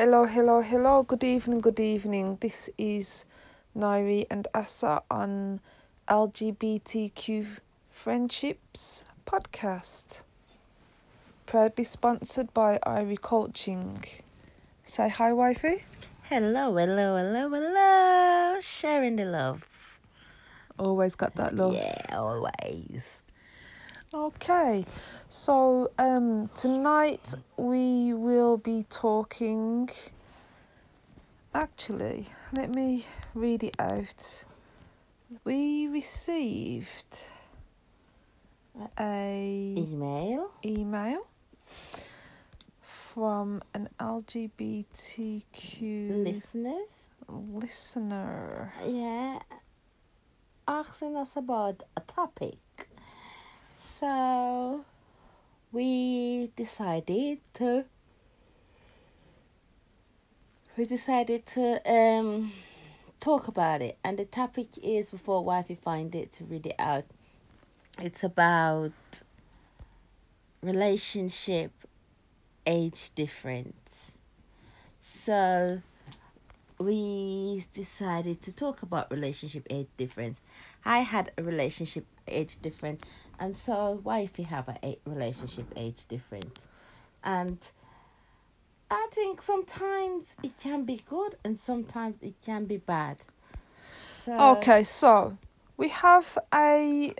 Hello, hello, hello. Good evening, good evening. This is Nairi and Asa on LGBTQ Friendships podcast. Proudly sponsored by Irie Coaching. Say hi, wifey. Hello, hello, hello, hello. Sharing the love. Always got that love. Yeah, always. Okay, so um, tonight we will be talking. Actually, let me read it out. We received a Email. email from an LGBTQ Listeners. listener. Yeah. Asking us about a topic. So we decided to we decided to um talk about it. And the topic is before wifey find it to read it out. It's about relationship age difference. So we decided to talk about relationship age difference. I had a relationship age difference and so why if you have a relationship age difference and I think sometimes it can be good and sometimes it can be bad. So Okay, so we have a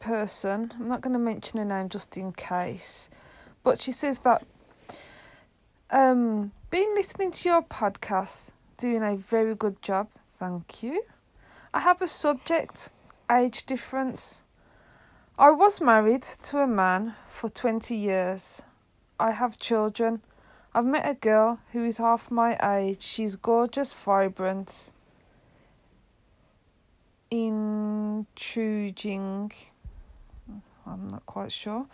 person, I'm not going to mention her name just in case, but she says that um been listening to your podcast, doing a very good job. Thank you. I have a subject, age difference. I was married to a man for 20 years. I have children. I've met a girl who is half my age. She's gorgeous, vibrant, intruding. I'm not quite sure.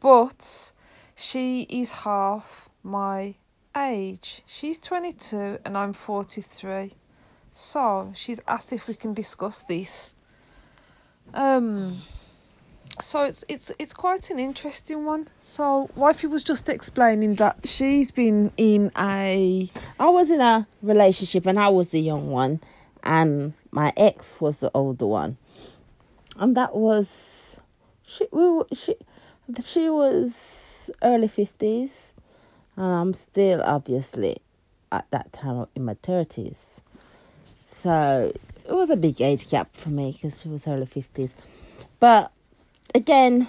But she is half my age. She's 22 and I'm 43. So she's asked if we can discuss this. Um so it's it's it's quite an interesting one. So wifey was just explaining that she's been in a I was in a relationship and I was the young one and my ex was the older one. And that was she we were, she she was early 50s and I'm still obviously at that time in my 30s. So it was a big age gap for me because she was early 50s. But again,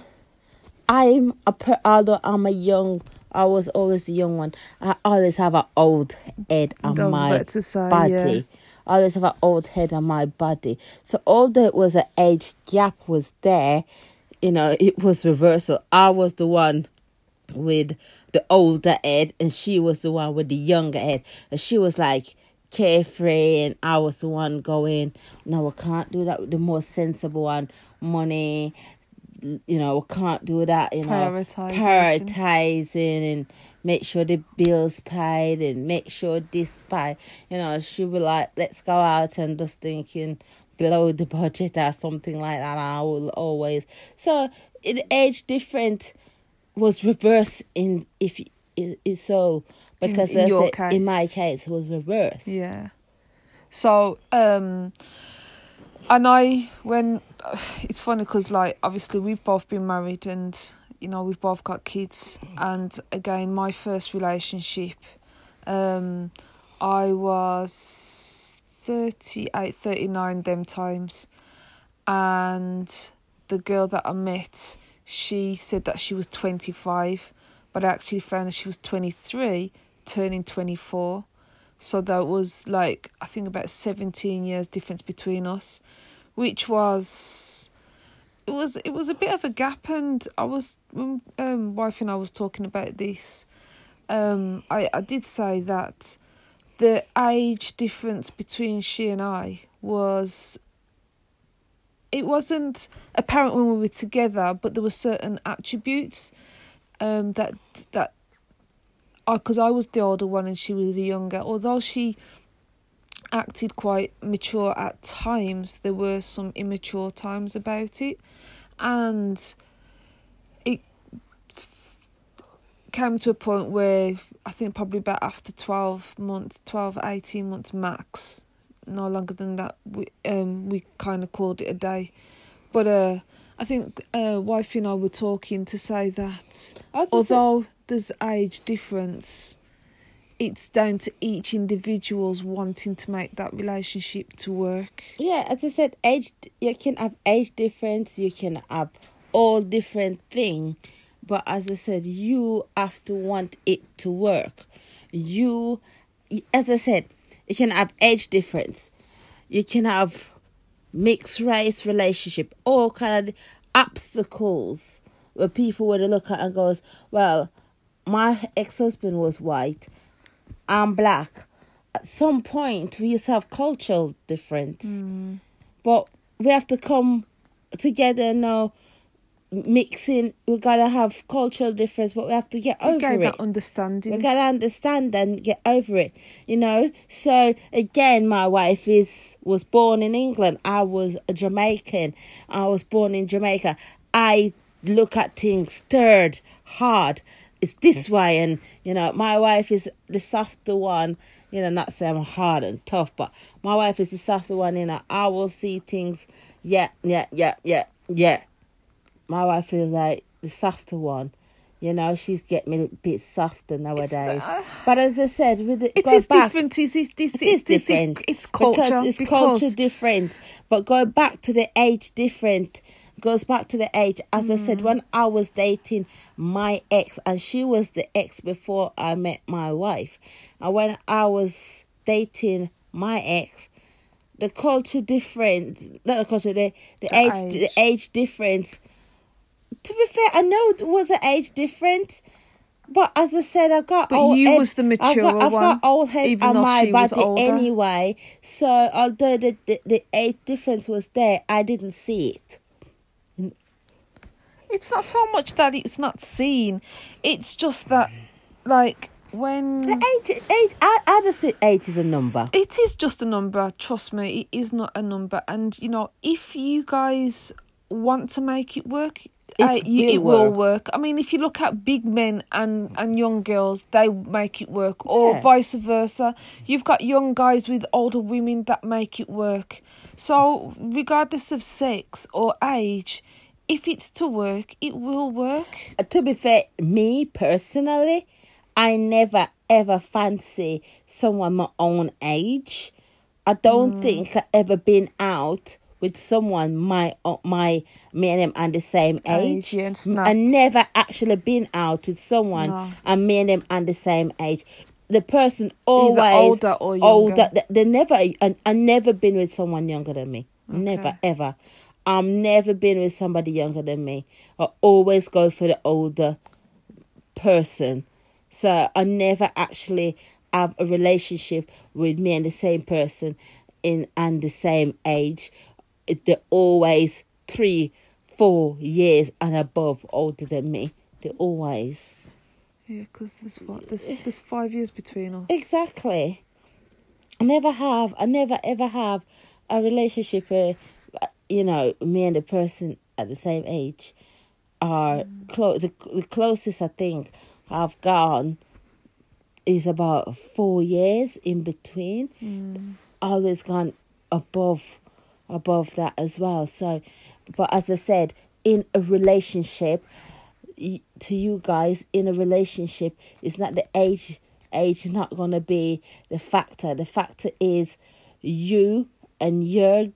I'm a per, although I'm a young, I was always the young one. I always have an old head on my say, body. yeah. I always have an old head on my body. So although it was an age gap was there, you know, it was reversal. I was the one with the older head and she was the one with the younger head. And she was like carefree and I was the one going, No, I can't do that with the more sensible one. Money, you know, I can't do that, you know. Prioritizing and make sure the bills paid and make sure this paid. You know, she would like, let's go out and just thinking below the budget or something like that. And I will always so it age different was reverse in if it is so because in I your said, in my case. case it was reverse. Yeah. So, um, and I, when it's funny because, like, obviously we've both been married and, you know, we've both got kids. And again, my first relationship, um, I was 38, 39 them times. And the girl that I met, she said that she was 25, but I actually found that she was 23, turning 24. So that was like I think about seventeen years difference between us, which was it was it was a bit of a gap and I was um wife and I was talking about this, um I, I did say that the age difference between she and I was it wasn't apparent when we were together, but there were certain attributes um that that because I was the older one and she was the younger. Although she acted quite mature at times, there were some immature times about it, and it came to a point where I think probably about after 12 months, 12, 18 months max, no longer than that, we um we kind of called it a day. But uh, I think uh, wifey and I were talking to say that although there's age difference, it's down to each individual's wanting to make that relationship to work. Yeah, as I said, age you can have age difference, you can have all different thing, but as I said, you have to want it to work. You, as I said, you can have age difference, you can have mixed race relationship, all kind of obstacles where people would look at and goes, well, my ex husband was white, I'm black. At some point, we used to have cultural difference, but we have to come together now. Mixing, we gotta have cultural difference, but we have to get We over gain it. understanding. We gotta understand and get over it, you know. So again, my wife is was born in England. I was a Jamaican. I was born in Jamaica. I look at things stirred hard. It's this way, and you know, my wife is the softer one. You know, not saying I'm hard and tough, but my wife is the softer one. You know, I will see things. Yeah, yeah, yeah, yeah, yeah. My wife is like the softer one. You know, she's getting a bit softer nowadays. uh, but as I said, with the, It is back, different. Is it? This It is different. It's culture. because it's because- culture different. But going back to the age different. Goes back to the age. As I Mm. said, when I was dating my ex, and she was the ex before I met my wife, and when I was dating my ex, the culture different. Not the culture. The the, The age, age. The age difference. To be fair, I know it was an age difference. But as I said, I got But old you head- was the I've got, mature I've one, got old head even on my she was body older. anyway. So although the, the the age difference was there, I didn't see it. It's not so much that it's not seen. It's just that, like, when The age, age. I, I just see age is a number. it is just a number. Trust me, it is not a number. And you know, if you guys want to make it work. uh, you, will it will work. work. I mean, if you look at big men and, and young girls, they make it work, or Yeah. vice versa. You've got young guys with older women that make it work. So, regardless of sex or age, if it's to work, it will work. Uh, to be fair, me personally, I never ever fancy someone my own age. I Mm. don't think I've ever been out with someone my my me and him and the same Age, age. I never actually been out with someone No. and me and him and the same age. The person always older or younger. older. They, they never. I, I never been with someone younger than me. Never ever. I've never been with somebody younger than me. I always go for the older person. So I never actually have a relationship with me and the same person in and the same age. They're always three, four years and above older than me. They're always Yeah, because there's what there's there's five years between us. exactly. I never have. I never ever have a relationship where you know me and the person at the same age are mm. close. The, the closest I think I've gone is about four years in between. Mm. Always gone above above that as well. So, but as I said, in a relationship, to you guys, in a relationship, it's not the age. Age is not gonna be the factor. The factor is you and your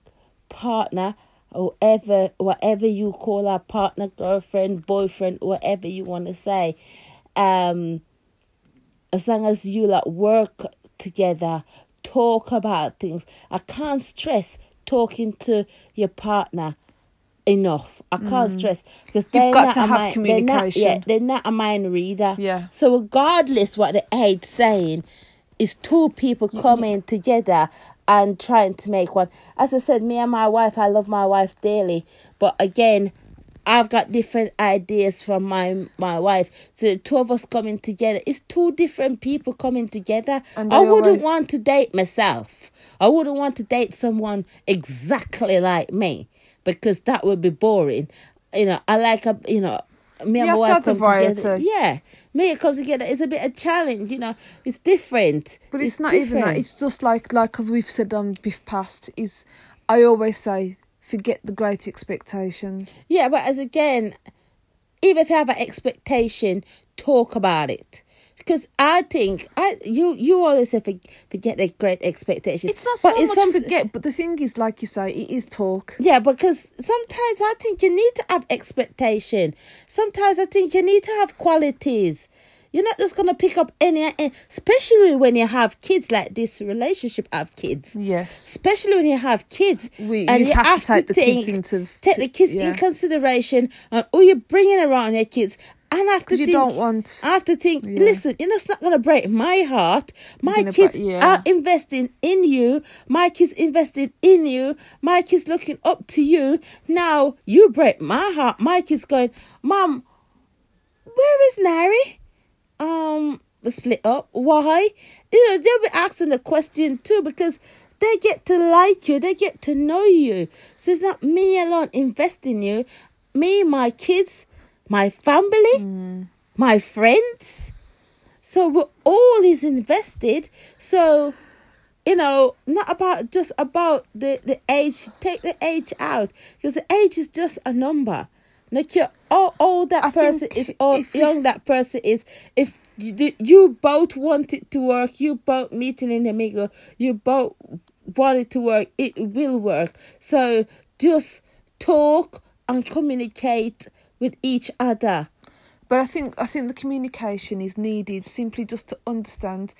partner, whoever, whatever you call our partner, girlfriend, boyfriend, whatever you want to say. Um, as long as you like work together, talk about things. I can't stress talking to your partner enough. I can't stress because they've got to have mind, They're not, yeah, communication. they're not a mind reader. Yeah. So regardless what the age saying, is two people coming together and trying to make one. As I said, me and my wife, I love my wife dearly, but again, I've got different ideas from my my wife. So the two of us coming together, it's two different people coming together. I wouldn't want to date myself. I wouldn't want to date someone exactly like me because that would be boring. You know, I like a you know me and my wife come the together. Yeah, me and come together. It's a bit of challenge, you know. It's different. But it's, not even that. It's just like like we've said on Biff Past. Is I always say forget the great expectations. Yeah, but as again, even if you have an expectation, talk about it. Because I think I you you always say for- forget the great expectations. It's not but so it's much some- forget, but the thing is, like you say, it is talk. Yeah, because sometimes I think you need to have expectation. Sometimes I think you need to have qualities. You're not just gonna pick up any, especially when you have kids like this relationship. Have kids, Yes. especially when you have kids, We- you have to take the kids into- take the kids yeah. in consideration, and who you're bringing around your kids. And I have to you think, don't want. I have to think. Yeah. Listen, you know, it's not gonna break my heart. My kids yeah. are investing in you. My kids invested in you. My kids looking up to you. Now you break my heart. My kids going, Mom, where is Nari? Um, the split up. Why? You know, they'll be asking the question too because they get to like you. They get to know you. So it's not me alone investing you. Me, my kids, my family, my friends. So we're all is invested. So, you know, not about just about the, the age. Take the age out because the age is just a number. Like you, how old that I person is, or if we- young that person is. If you, you both want it to work, you both meeting in the middle, you both want it to work, it will work. So just talk and communicate with each other. But I think I think the communication is needed simply just to understand: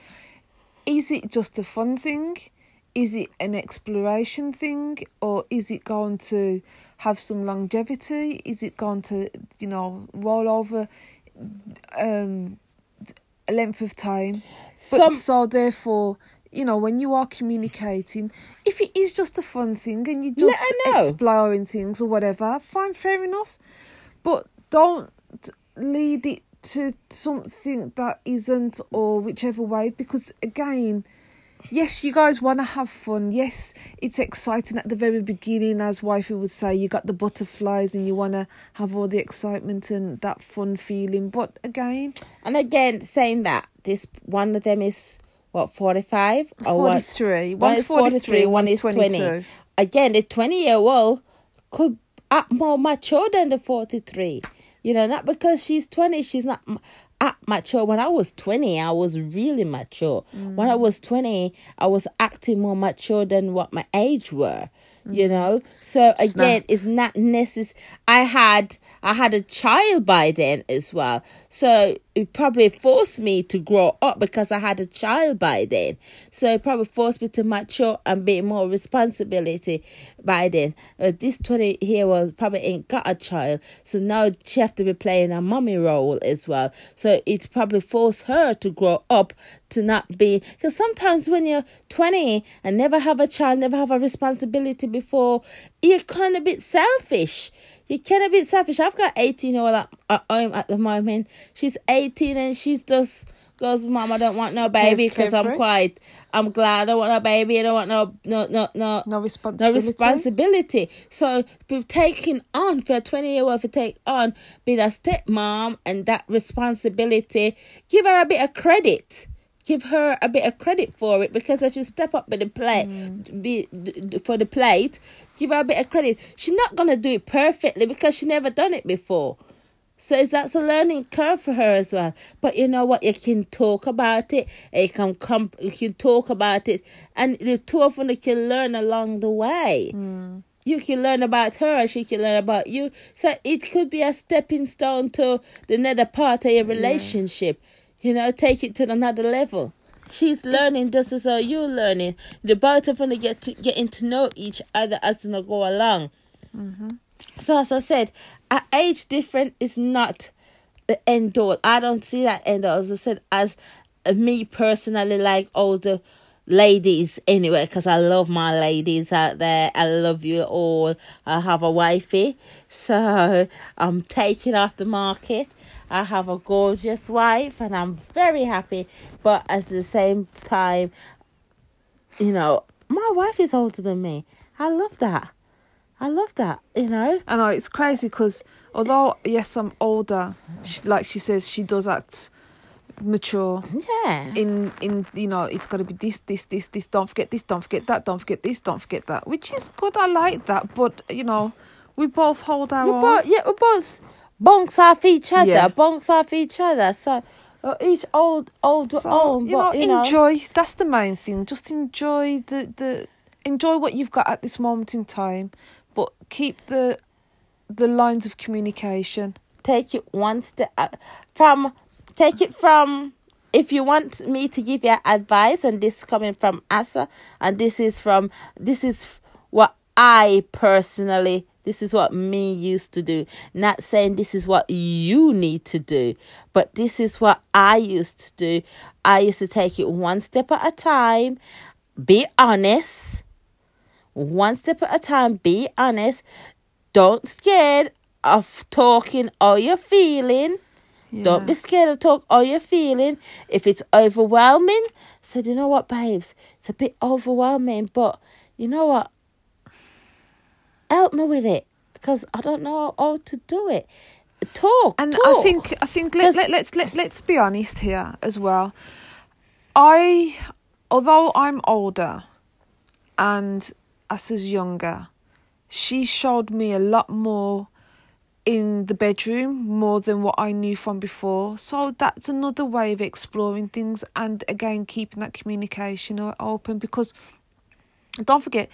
is it just a fun thing? Is it an exploration thing, or is it going to have some longevity? Is it going to, you know, roll over um, a length of time? But so therefore, you know, when you are communicating, if it is just a fun thing and you're just exploring things or whatever, fine, fair enough. But don't lead it to something that isn't or whichever way because again yes you guys want to have fun. Yes it's exciting at the very beginning as wifey would say you got the butterflies and you want to have all the excitement and that fun feeling. But again And again, saying that this one of them is what forty five or one- 43 One is 43, one is 20. Again, the 20 year old could act more mature than the 43. You know, not because she's 20, she's not act mature. When I was 20, I was really mature. When I was 20, I was acting more mature than what my age were. You mm. know, so again, Snap. it's not necessary. I had I had a child by then as well, so it probably forced me to grow up because I had a child by then. So it probably forced me to mature and be more responsibility by then. Uh, this twenty year old probably ain't got a child, so now she have to be playing a mommy role as well. So it probably forced her to grow up to not be because sometimes when you're 20 and never have a child never have a responsibility before you're kind of a bit selfish you're kind of a bit selfish i've got 18 year old at, at home at the moment she's 18 and she's just goes mom i don't want no baby because i'm quite i'm glad i don't want no baby i don't want no no no no no responsibility. no responsibility. So be taking on for a twenty year old to take on being a stepmom and that responsibility, give her a bit of credit. Give her a bit of credit for it because if you step up with the plate, mm. be d- d- for the plate, give her a bit of credit. She's not gonna do it perfectly because she never done it before. So it's- that's a learning curve for her as well. But you know what? You can talk about it. You can come. You can talk about it, and the two of them can learn along the way. Hmm. You can learn about her, and she can learn about you. So it could be a stepping stone to the another part of your relationship. You know, take it to another level. She's learning just as are you learning. The both of them get to getting to know each other as they go along. Mm-hmm. So as I said, age difference is not the end all. I don't see that end all. As I said, as me personally, like older ladies anyway, because I love my ladies out there. I love you all. I have a wifey, so I'm taking off the market. I have a gorgeous wife, and I'm very happy. But at the same time, you know, my wife is older than me. I love that. I love that. You know. I know it's crazy because although yes, I'm older. She, like she says, she does act mature. Yeah. In in you know, it's got to be this, this, this, this. Don't forget this. Don't forget that. Don't forget this. Don't forget that. Which is good. I like that. But you know, we both hold our we both, yeah, we both bunks off each other, Yeah. bunks off each other. So uh, each old, old, So, own. you know, you know, enjoy. That's the main thing. Just enjoy the the enjoy what you've got at this moment in time, but keep the the lines of communication. take it one step uh, from, take it from. If you want me to give you advice, and this coming from Asa, and this is from this is what I personally, this is what me used to do. Not saying this is what you need to do, but this is what I used to do. I used to take it one step at a time, be honest, one step at a time, be honest. Don't scared of talking all you're feeling. Don't be scared of talk all you're feeling. If it's overwhelming, said, you know what, babes, it's a bit overwhelming, but you know what? Help me with it because I don't know how to do it. Talk, And talk. I think I think let, let, let's let, let's be honest here as well. I although I'm older and us as younger, she showed me a lot more in the bedroom more than what I knew from before. So that's another way of exploring things and again keeping that communication open because don't forget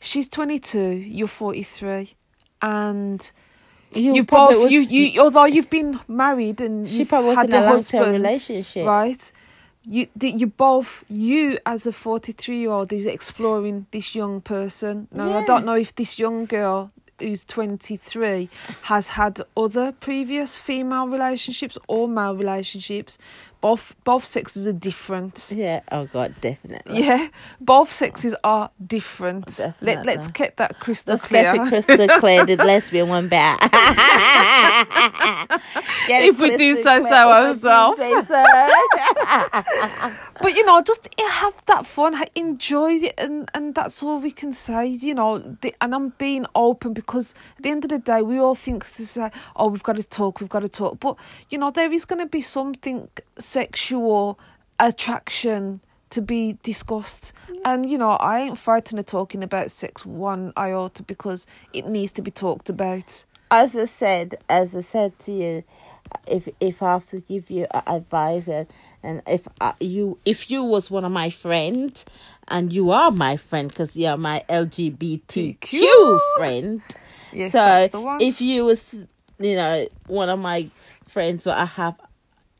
she's 22, you're 43 and you you both was- you you although you've been married and She you've probably had a a long-term husband, relationship. right? You the, you both you as a forty three year old is exploring this young person. Now I don't know if this young girl who's twenty three has had other previous female relationships or male relationships. Both both sexes are different. Yeah. Oh God, definitely. Yeah, both sexes are different. Let Definitely. let's get that crystal Let's clear. keep it crystal clear. The lesbian one back. If we do so do ourselves. so. but you know just have that fun enjoy it and and that's all we can say you know the, and i'm being open because at the end of the day we all think to say oh we've got to talk we've got to talk but you know there is going to be something sexual attraction to be discussed and you know i ain't frightened of talking about sex one iota because it needs to be talked about as I said, as I said to you, if if I have to give you advice and, and if uh, you if you was one of my friends and you are my friend because you're my LGBTQ TQ. friend. yes so that's the one if you was you know one of my friends what I have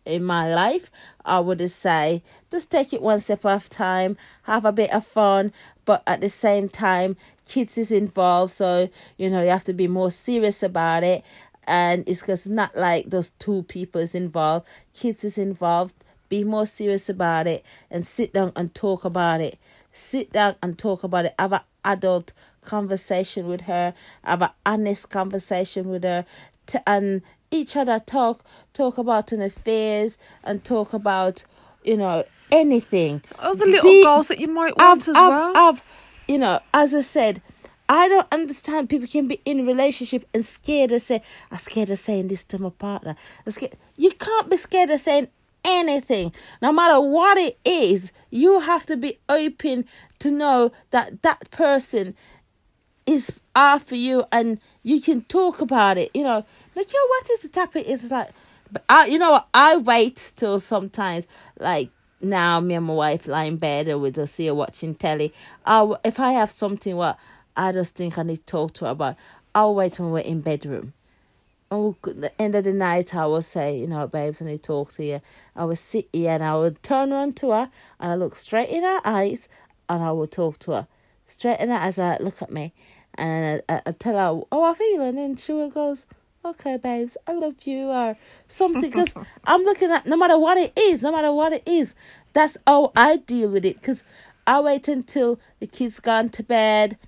in my life, I would say just take it one step at a time, have a bit of fun, but at the same time, kids is involved, so you know you have to be more serious about it. And it's just not like those two people is involved. Kids is involved. Be more serious about it and sit down and talk about it. Sit down and talk about it. Have an adult conversation with her. Have an honest conversation with her. T- and um, each other talk talk about an affairs and talk about you know anything. Oh, other little Be- goals that you might want as well I've, you know, as I said, I don't understand people can be in a relationship and scared of say, I'm scared of saying this to my partner. I'm scared. You can't be scared of saying anything. No matter what it is, you have to be open to know that that person is after you and you can talk about it. You know, like, yo, what is the topic? It's like, but I, you know what? I wait till sometimes, like, now me and my wife lie in bed and we just see her watching telly. I, if I have something what I just think I need to talk to her about, I'll wait when we're in bedroom. Oh, the end of the night, I will say, you know, babes, I need to talk to you. I will sit here and I will turn around to her and I look straight in her eyes and I will talk to her. Straight in her eyes, I look at me and I, I, I tell her how I feel. And then she goes, okay, babes, I love you or something. Because I'm looking at, no matter what it is, no matter what it is, that's how I deal with it. Because I wait until the kids gone to bed.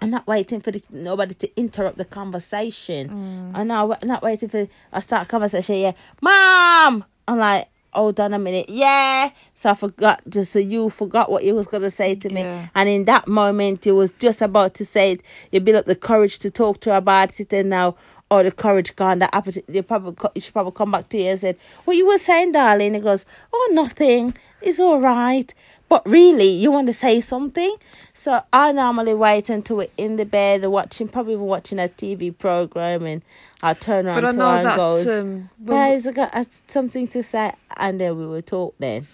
I'm not waiting for the, nobody to interrupt the conversation. Mm. I'm not, not waiting for I start a conversation. Yeah, mom. I'm like, Oh, hold on a minute. Yeah. So I forgot. Just so you forgot what you was gonna say to me, Yeah. and in that moment, you was just about to say it. You build up the courage to talk to her about it, and now or the courage gone. That happen. They probably she probably come back to you and said, "What you were saying, darling?" He goes, "Oh, nothing. It's all right." But really, you want to say something. So I normally wait until we're in the bed watching, probably watching a TV program, and I turn around But I to know her and that goes, um, when, "Guys, I got something to say," and then we will talk then.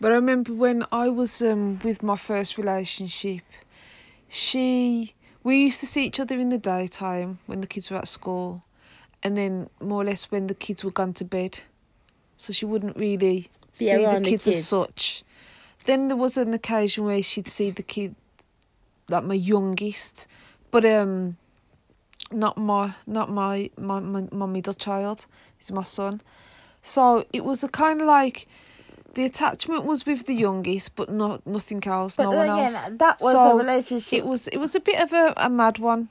But I remember when I was um, with my first relationship, she we used to see each other in the daytime when the kids were at school, and then more or less when the kids were gone to bed. So she wouldn't really Be see the around the kids, kids. as such. Then there was an occasion where she'd see the kid, like my youngest, but um, not my not my my my, my middle child. He's my son. So it was a kind of like the attachment was with the youngest, but not nothing else. But no one again, else. that was So a relationship. It was it was a bit of a, a mad one,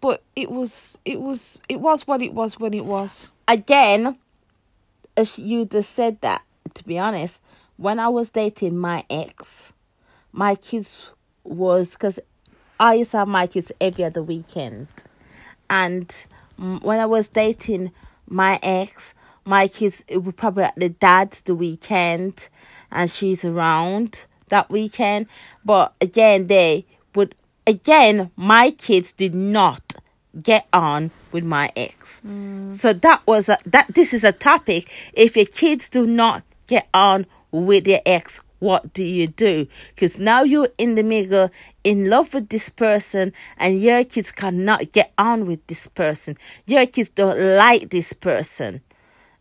but it was it was it was what it was when it was. again, as you just said that, to be honest, when I was dating my ex, my kids was because I used to have my kids every other weekend. And when I was dating my ex, my kids, it was probably at the dad the weekend and she's around that weekend. But again, they would, again, my kids did not get on with my ex. Mm. So that was a, that. This is a topic. If your kids do not get on with your ex, what do you do? Because now you're in the middle, in love with this person, and your kids cannot get on with this person. Your kids don't like this person.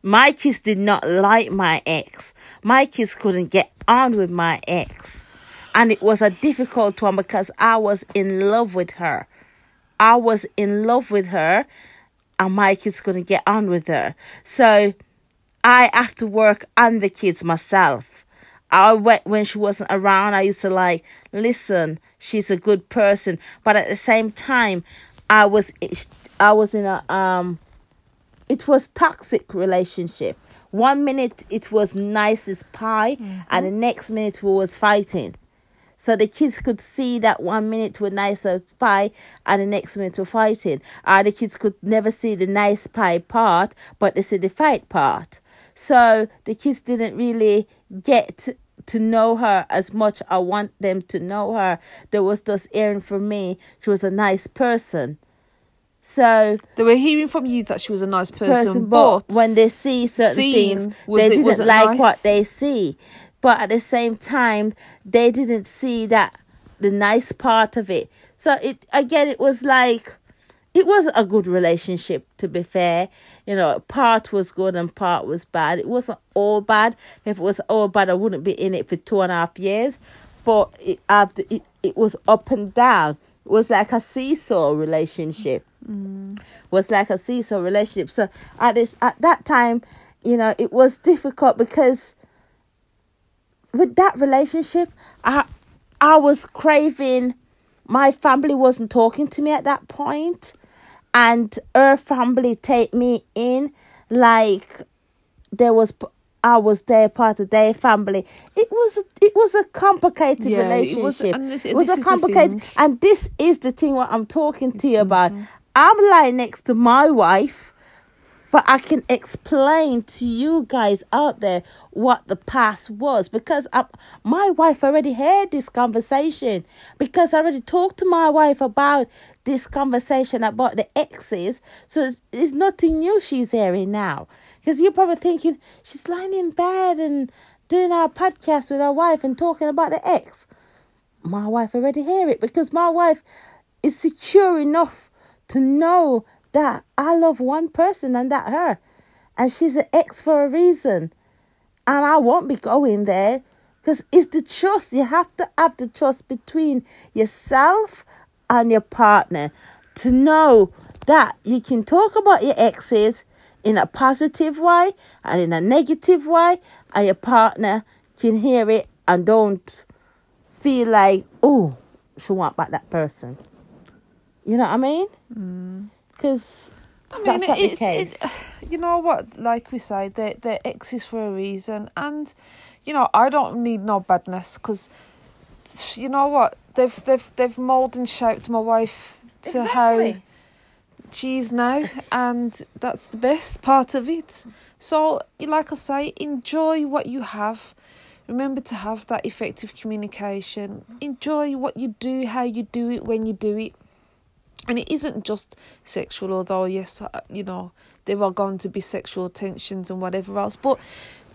My kids did not like my ex. My kids couldn't get on with my ex. And it was a difficult one because I was in love with her. I was in love with her, and my kids couldn't get on with her. So I have to work on the kids myself. I went when she wasn't around. I used to like listen. She's a good person, but at the same time, I was I was in a um. It was toxic relationship. One minute it was nice as pie, mm-hmm. and the next minute we was fighting. So the kids could see that one minute were nice as pie and the next minute were fighting. Or the kids could never see the nice pie part, but they see the fight part. So the kids didn't really get to know her as much I want them to know her. There was just hearing from me she was a nice person. So They were hearing from you that she was a nice person, person, but, but when they see certain things, was they it- didn't like nice? what they see. But at the same time, they didn't see that the nice part of it. So it again, it was like it was a good relationship. To be fair, you know, part was good and part was bad. It wasn't all bad. If it was all bad, I wouldn't be in it for two and a half years. But it it, it was up and down. Was like a seesaw relationship mm. was like a seesaw relationship. So at this at that time, you know, it was difficult because with that relationship, I I was craving my family wasn't talking to me at that point and her family take me in like there was I was there part of their family. It was it was a complicated Yeah, it relationship. was- and this- it was a complicated and this is the thing what I'm talking to you about. Mm-hmm. I'm lying next to my wife, but I can explain to you guys out there what the past was because I, my wife already heard this conversation because I already talked to my wife about this conversation about the exes. So it's, it's nothing new she's hearing now because you're probably thinking she's lying in bed and doing our podcast with her wife and talking about the ex my wife already hear it because my wife is secure enough to know that I love one person and that her. And she's an ex for a reason. And I won't be going there because it's the trust. You have to have the trust between yourself and your partner to know that you can talk about your exes in a positive way and in a negative way, and your partner can hear it and don't feel like, oh, she want back that person. You know what I mean? Mm. Because I mean, that's not the case. it- you know what? Like we say, they're, they're exes for a reason. And, you know, I don't need no badness because, you know what? They've, they've, they've moulded and shaped my wife to how Exactly. she is now, and that's the best part of it. So, like I say, enjoy what you have. Remember to have that effective communication. Enjoy what you do, how you do it, when you do it. And it isn't just sexual, although, yes, uh, you know, there are going to be sexual tensions and whatever else. But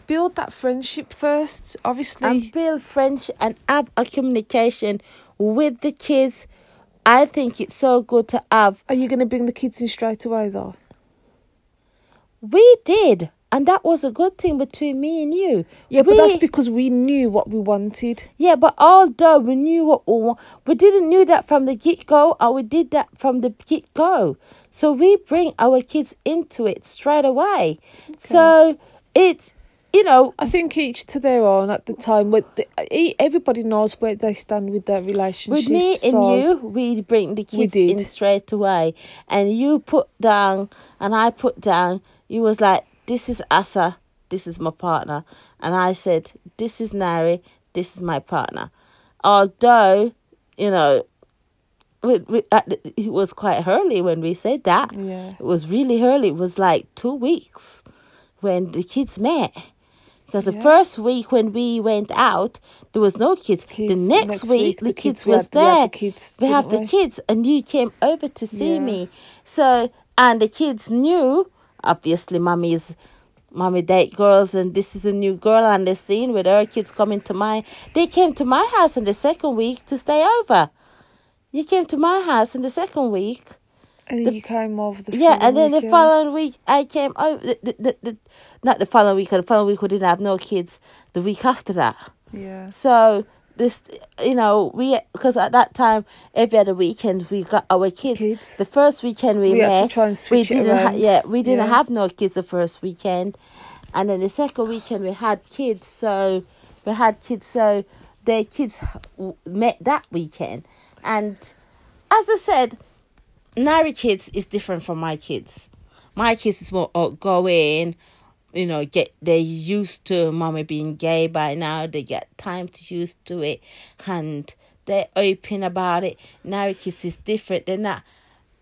build that friendship first, obviously. and build friendship and have a communication with the kids. I think it's so good to have. Are you going to bring the kids in straight away, though? We did, and that was a good thing between me and you. Yeah, but that's because we knew what we wanted. Yeah, but although we knew what we want, we didn't knew that from the get go, and we did that from the get go. So we bring our kids into it straight away. So it's you know I think each to their own at the time. With the, everybody knows where they stand with their relationship. with me and you, we bring the kids in straight away, and you put down and I put down. You was like, "This is Asa, this is my partner," and I said, "This is Nari, this is my partner." Although, you know, we, we, at it was quite early when we said that. Yeah. It was really early. It was like two weeks when the kids met. Because the Yeah. first week when we went out, there was no kids. Kids, the next, next week, week, the, the kids, kids- was had- we there. the kids, we have the kids, and you came over to see Yeah. me. So, and the kids knew, obviously, mommy's mommy date girls, and this is a new girl on the scene with her kids coming to my. They came to my house in the second week to stay over. You came to my house in the second week. And then you came over the Yeah, and then the following week I came over. The, the, the, the, not the following week. The following week we didn't have no kids. The week after that. Yeah. So this, you know, we because at that time every other weekend we got our kids. Kids. The first weekend we, We had met, to try and switch we didn't ha- yeah, we didn't Yeah. have no kids the first weekend, and then the second weekend we had kids. So we had kids. So their kids met that weekend, and as I said, Nari kids is different from my kids. My kids is more outgoing, you know, get they're used to mommy being gay by now. They get time to used to it and they're open about it. Nari kids is different. They're not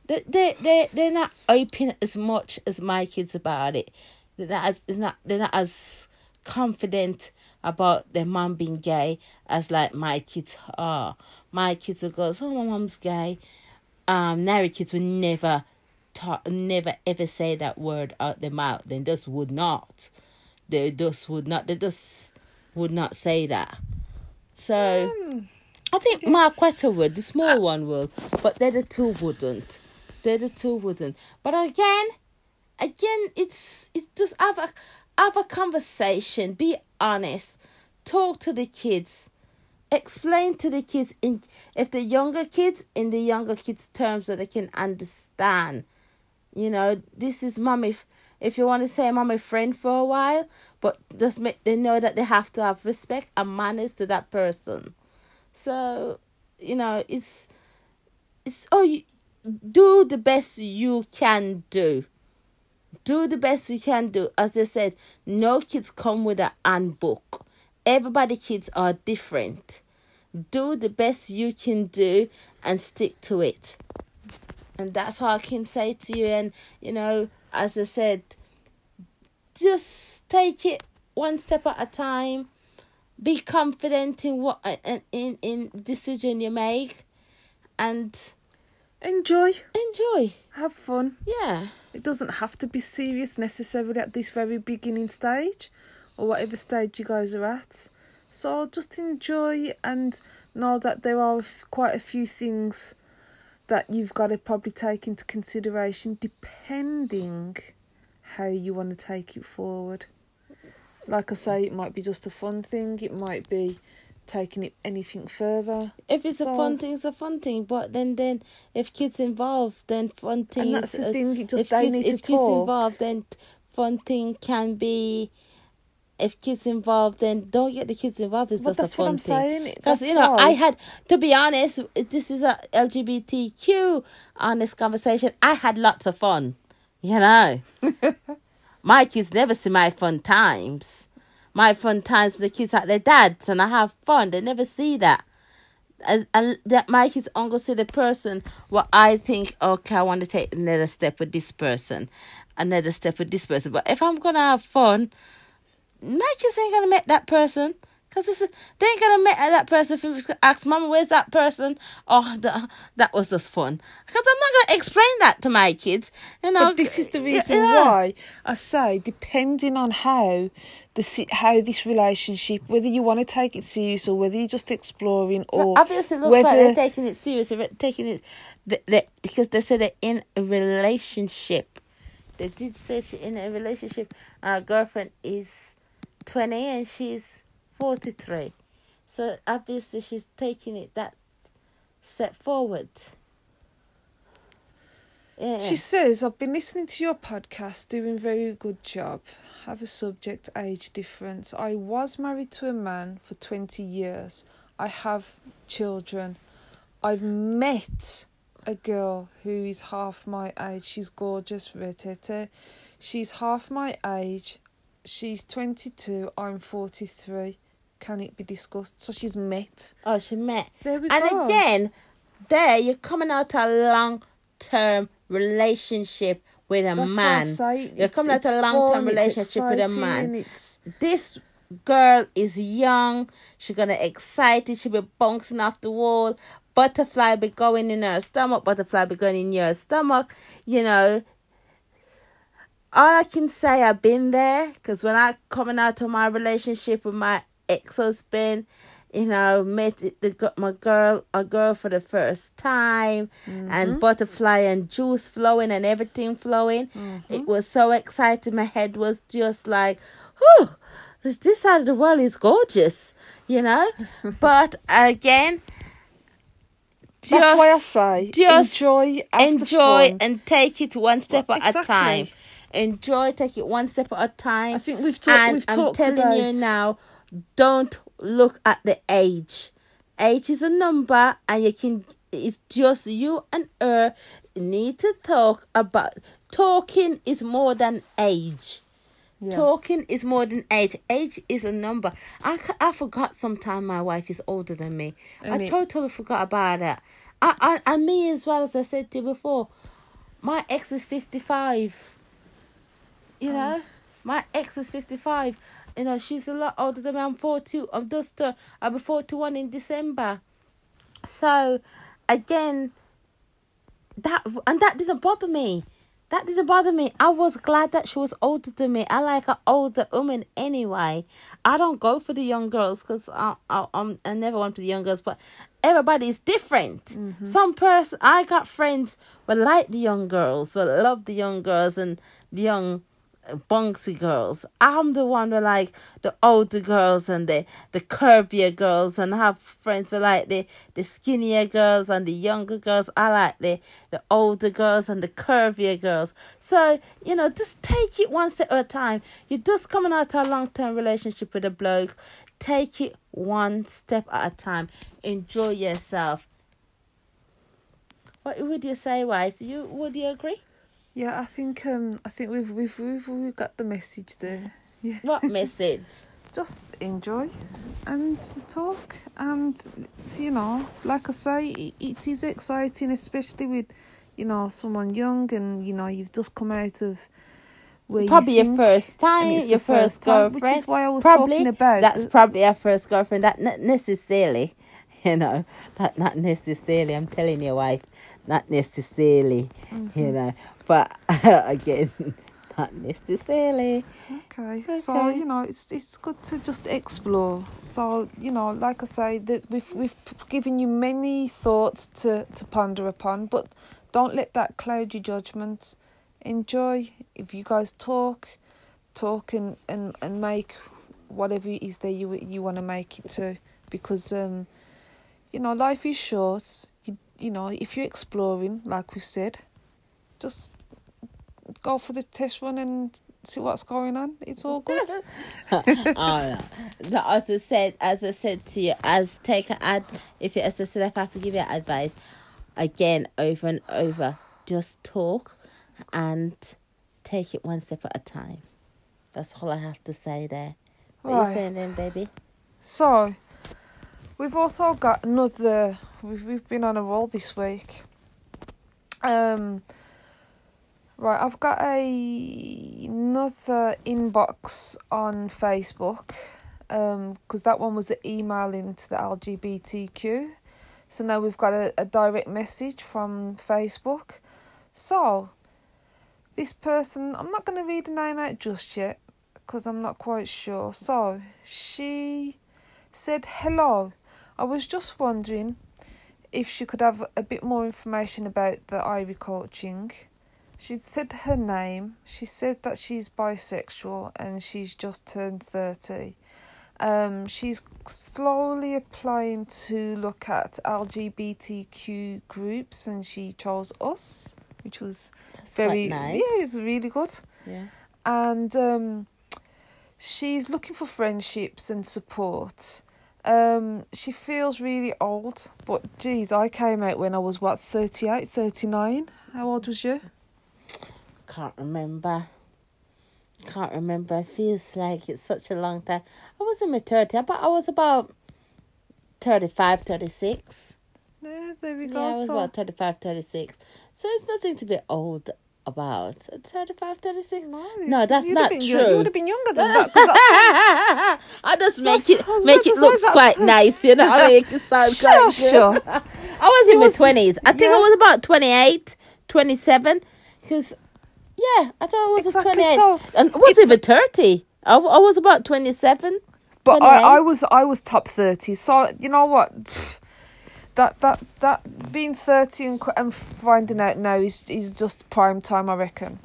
they they they they're not open as much as my kids about it. They're not as they're not they're not as confident about their mom being gay as like my kids are. My kids will go, Oh my mom's gay um Nari kids will never talk never ever say that word out their mouth. They just would not. They just would not they just would not say that. So hmm. I think Marquetta would, the small uh. one will, but they the two wouldn't. They're the two wouldn't. But again, again, it's it's just have a have a conversation. Be honest. Talk to the kids. Explain to the kids in if the younger kids in the younger kids terms so they can understand. You know, this is mommy. If you want to say mommy friend for a while, but just make they know that they have to have respect and manners to that person. So, you know, it's it's oh you do the best you can do. Do the best you can do. As I said, no kids come with a handbook. Everybody kids are different. Do the best you can do and stick to it. And that's all I can say to you. And you know, as I said, just take it one step at a time be confident in what in in, in decision you make and Enjoy. enjoy Have fun. yeah It doesn't have to be serious necessarily at this very beginning stage or whatever stage you guys are at. So just enjoy and know that there are quite a few things that you've got to probably take into consideration depending how you want to take it forward. Like I say, it might be just a fun thing, it might be taking it anything further. if it's a fun thing it's a fun thing but then then if kids involved then fun thing And that's the uh, thing, it just if they kids, need if to kids involved then fun thing can be if kids involved then don't get the kids involved it's Well, just a fun what I'm thing saying. Because That's you know. I had to be honest. This is a LGBTQ honest conversation. I had lots of fun. You know, my kids never see my fun times. My fun times with the kids at their dads, and I have fun. They never see that. and, and that my kids only see the person what I think okay I want to take another step with this person another step with this person but if I'm gonna have fun Marcus ain't gonna make that person. Because they ain't gonna make that person if ask mama where's that person? Oh the, that was just fun. Because I'm not gonna explain that to my kids you know? But this is the reason yeah. why I say, depending on how the how this relationship, whether you want to take it serious or whether you're just exploring, or Well, obviously it looks whether like they're taking it serious they're taking it because they said they're in a relationship. They did say she in a relationship. Our girlfriend is 20 and she's 43 so obviously she's taking it that step forward yeah She says, I've been listening to your podcast, doing very good job. Have a subject age difference. I was married to a man for 20 years. I have children. I've met a girl who is half my age. She's gorgeous, Retete. She's half my age. She's 22. I'm 43. Can it be discussed? So she's met. oh she met There we and go. again there you're coming out a long term relationship with a That's man say. you're coming out a long term relationship with a man It's this girl is young. She gonna excited. She be bouncing off the wall. Butterfly be going in her stomach. Butterfly be going in your stomach. You know. All I can say, I've been there. Cause when I coming out of my relationship with my ex husband, you know, met the, my girl a girl for the first time, and mm-hmm. butterfly and juice flowing and everything flowing. It mm-hmm. was so exciting. My head was just like, whew this, this side of the world is gorgeous, you know. but again, That's why I just say just enjoy, enjoy and take it one step Well, at a time. Enjoy, take it one step at a time. I think we've talked. We've I'm talked telling about you now, don't look at the age. Age is a number, and you can. It's just you and her need to talk about. Talking is more than age. Yeah. Talking is more than age. Age is a number. I, I forgot sometime my wife is older than me. I And it- totally forgot about that. I, I, and me as well, as I said to you before, my ex is 55. You know? My ex is 55. You know, she's a lot older than me. I'm 42. I'm just, uh, I'll be 41 in December. So, again, that, and that didn't bother me. That didn't bother me. I was glad that she was older than me. I like an older woman anyway. I don't go for the young girls because I, I I'm I never went for the young girls, but everybody is different. Some person I got friends who like the young girls, who love the young girls and the young uh, girls. I'm the one who like the older girls and the the curvier girls, and I have friends who like the the skinnier girls and the younger girls. I like the the older girls and the curvier girls. So you know, just take it one step at a time. You're just coming out of a long term relationship with a bloke. Take it one step at a time. Enjoy yourself. What would you say, wife? You would you agree? Yeah, I think um, I think we've we've we've, we've got the message there. Yeah, What message? just enjoy and talk, and you know, like I say, it, it is exciting, especially with you know someone young, and you know you've just come out of where you probably your first time, your first first time, girlfriend. which is why I was probably, talking about That's the- probably our first girlfriend. That not necessarily, you know, that not necessarily. I'm telling your wife, not necessarily, Mm-hmm. you know. But again, not necessarily. Okay. So you know, it's it's good to just explore. So you know, like I say, that we've we've given you many thoughts to to ponder upon, but don't let that cloud your judgment. Enjoy. If you guys talk, talk and and and make whatever it is that you you want to make it to, because um, you know, life is short. You you know, if you're exploring, like we said, just go for the test run and see what's going on. It's all good. oh no. no! As I said, as I said to you, as take ad. If you, as I said, if I have to give you advice, again, over and over, just talk, and take it one step at a time. That's all I have to say there. What are you saying then, baby? So, we've also got another. We've we've been on a roll this week. Um. Right, I've got a another inbox on Facebook, um, because that one was an email into the LGBTQ. So now we've got a, a direct message from Facebook. So, this person, I'm not going to read the name out just yet because I'm not quite sure. So, she said, Hello, I was just wondering if she could have a bit more information about the Irie coaching. She said her name. She said that she's bisexual and she's just turned 30. Um, she's slowly applying to look at LGBTQ groups and she chose us, which was That's very, nice. yeah, it's really good. Yeah. And um, she's looking for friendships and support. Um, she feels really old, but geez, I came out when I was what, 38, 39? How old was you? Can't remember. Can't remember. It feels like it's such a long time. I was in my 30s, but I was about 35, 36. Yeah, there we Yeah. I was so, about 35, 36. So it's nothing to be old about. 35, 36? no, No, that's not been young- true. You would have been younger than that. I- I just make it make it that's- quite nice, you know. I make it sound Sure, quite good. sure. I was in It my was- twenties. I think yeah. I was about 28, 27. Because, yeah, I thought I was Exactly, 28. so and I was even 30. I, I was about 27. But I, I was I was top thirty, so you know what, that that that being thirty and, and finding out now is is just prime time, I reckon.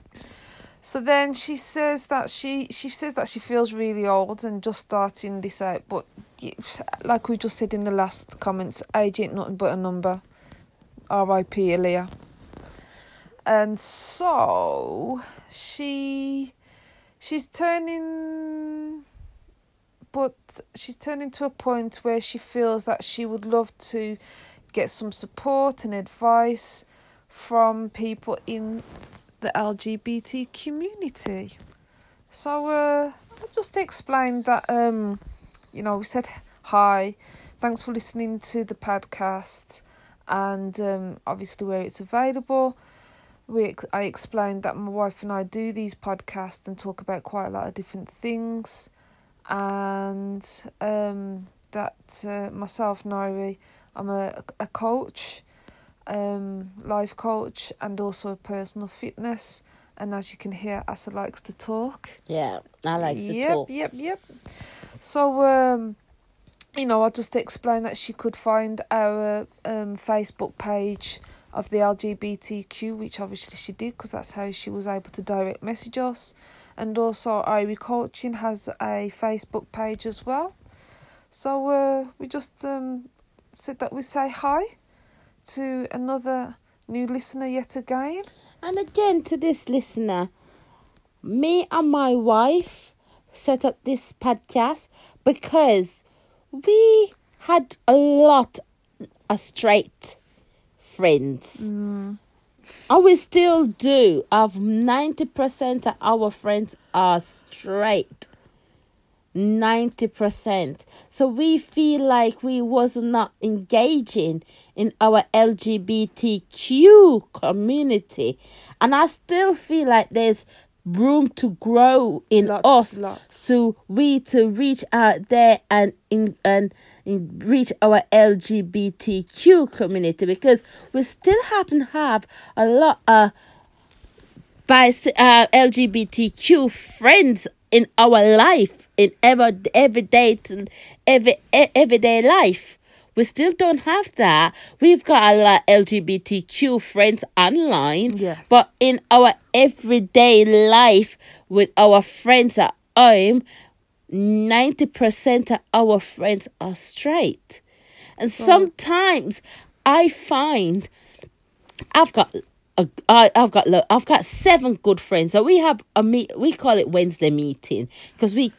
So then she says that she she says that she feels really old and just starting this out, but like we just said in the last comments, age ain't nothing but a number. R.I.P. Aaliyah. And so she she's turning but she's turning to a point where she feels that she would love to get some support and advice from people in the LGBT community. So uh, I just explained that um, you know we said hi, thanks for listening to the podcast, and um, obviously where it's available. We I explained that my wife and I do these podcasts and talk about quite a lot of different things and um, that uh, myself, Nairi, I'm a, a coach, um, life coach, and also a personal fitness. And as you can hear, Asa likes to talk. Yeah, I like to yep, talk. Yep, yep, So, um, you know, I just explained that she could find our um, Facebook page of the LGBTQ, which obviously she did because that's how she was able to direct message us. And also, Irie Coaching has a Facebook page as well. So, uh, we just um, said that we say hi to another new listener yet again. And again, to this listener, me and my wife set up this podcast because we had a lot of straight friends. Mm. And we still do. Of 90% of our friends are straight. 90%. So we feel like we was not engaging in our LGBTQ community. And I still feel like there's room to grow in Lots, us lots. so we to reach out there and in and reach our LGBTQ community because we still happen to have a lot of by uh, LGBTQ friends in our life in ever everyday every everyday life. We still don't have that. We've got a lot of LGBTQ friends online. Yes. But in our everyday life with our friends at home, 90% of our friends are straight. And sometimes I find I've got a, I, I've got look, I've got seven good friends. So we have a meet. We call it Wednesday meeting because we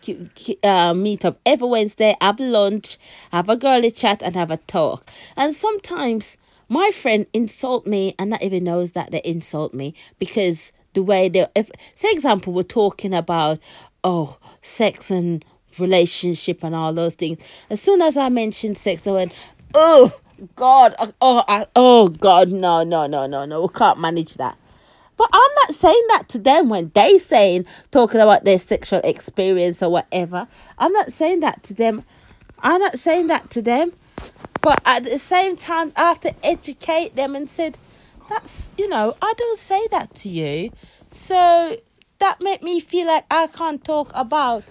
uh, meet up every Wednesday, have lunch, have a girly chat, and have a talk. And sometimes my friend insult me and not even knows that they insult me because the way they, if say example, we're talking about oh sex and relationship and all those things. As soon as I mentioned sex, I went, oh God, oh, oh, I, oh God, no, no, no, no, no, we can't manage that. But I'm not saying that to them when they saying talking about their sexual experience or whatever. I'm not saying that to them. I'm not saying that to them. But at the same time, I have to educate them and said, that's you know, I don't say that to you. So that made me feel like I can't talk about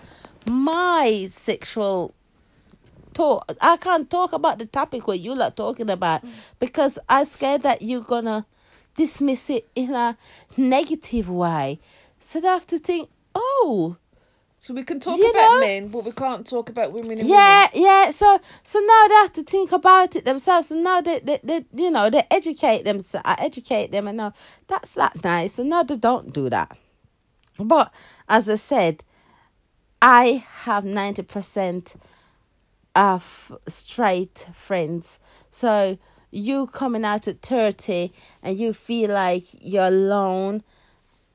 my sexual talk. I can't talk about the topic what you are talking about because I'm scared that you're gonna dismiss it in a negative way. So they have to think, oh, So we can talk about know- men, but we can't talk about women and yeah, yeah. So so now they have to think about it themselves. So now they, they, they you know, they educate them. So I educate them and now that's not nice. So now they don't do that. But as I said, I have ninety percent of straight friends. So you coming out at thirty and you feel like you're alone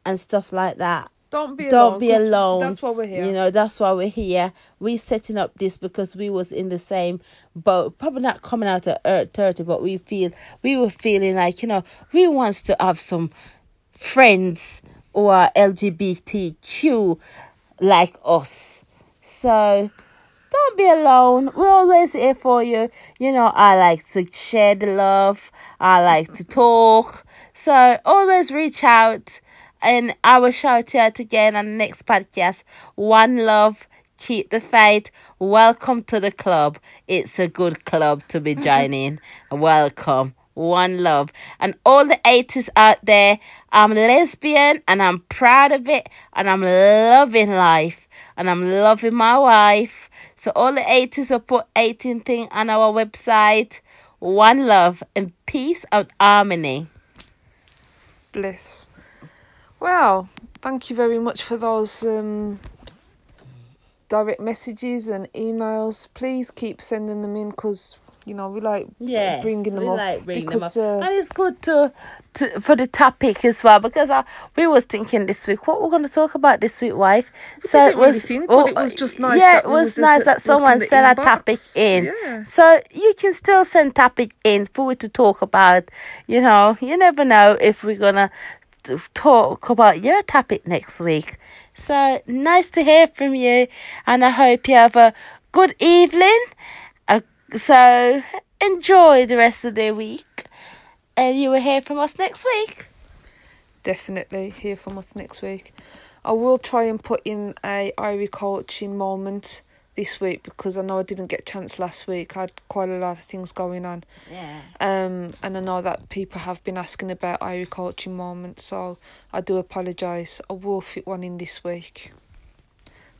and stuff like that. Don't be Don't alone. be alone. That's why we're here. You know, that's why we're here. We setting up this because we was in the same boat. Probably not coming out at uh, thirty, but we feel we were feeling like you know we wants to have some friends who are LGBTQ like us. So don't be alone. We're always here for you. You know, I like to share the love. I like to talk. So always reach out and I will shout you out again on the next podcast. One love. Keep the faith. Welcome to the club. It's a good club to be joining. Welcome. One love. And all the 80s out there, I'm lesbian and I'm proud of it and I'm loving life and I'm loving my wife. So all the 80s will put 18 thing on our website. One love and peace and harmony. Bliss. Well, thank you very much for those um, direct messages and emails. Please keep sending them in because you know we like Yes, bringing them we up like bringing because them up. Uh, and it's good to, to for the topic as well because I, we was thinking this week what we're going to talk about this week, wife. so it really was, think, but it was just nice Yeah, that it was was nice that someone sent a topic in. Yeah. So you can still send topic in for we to talk about. You know, you never know if we're gonna talk about your topic next week. So nice to hear from you, and I hope you have a good evening. So enjoy the rest of the week, and you will hear from us next week. definitely hear from us next week. I will try and put in a Irie coaching moment this week because I know I didn't get a chance last week. I had quite a lot of things going on. Yeah. Um, and I know that people have been asking about Irie coaching moments, so I do apologise. I will fit one in this week.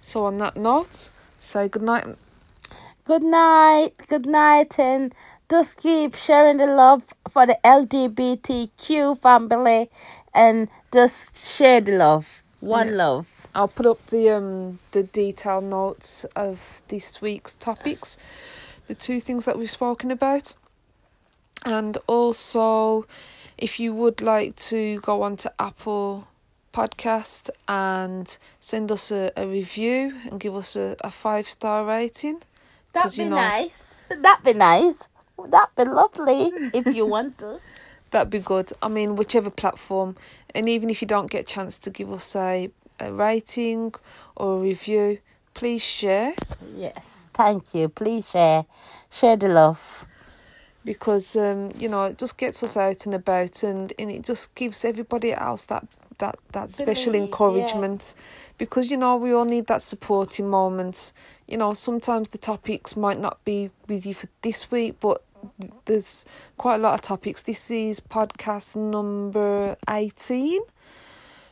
So on that note, say good night. Good night, good night, and just keep sharing the love for the LGBTQ family, and just share the love. One Yeah. love. I'll put up the um the detailed notes of this week's topics, the two things that we've spoken about, and also if you would like to go on to Apple Podcast and send us a, a review and give us a, a five star rating. That'd be you know- nice. That'd be nice. That'd be lovely if you want to. That'd be good. I mean, whichever platform, and even if you don't get a chance to give us a, a rating or a review, please share Yes, thank you. Please share, share the love. because um, you know it just gets us out and about, and, and it just gives everybody else that that that special Believe, yeah. encouragement, because you know we all need that supporting moment. You know, sometimes the topics might not be with you for this week, but th- there's quite a lot of topics. This is podcast number eighteen.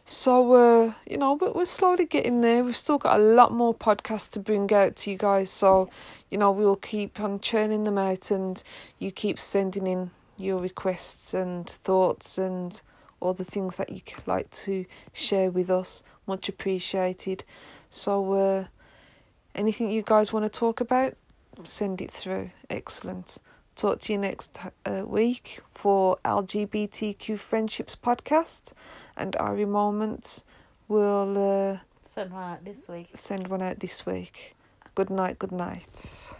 So, uh, you know, but we're slowly getting there. We've still got a lot more podcasts to bring out to you guys. So, you know, we will keep on churning them out and you keep sending in your requests and thoughts and all the things that you like to share with us. Much appreciated. So, uh, anything you guys want to talk about, send it through. Excellent. Talk to you next uh, week for LGBTQ Friendships podcast and Irie Moments. We'll uh, Send one out this week. send one out this week. Good night. Good night.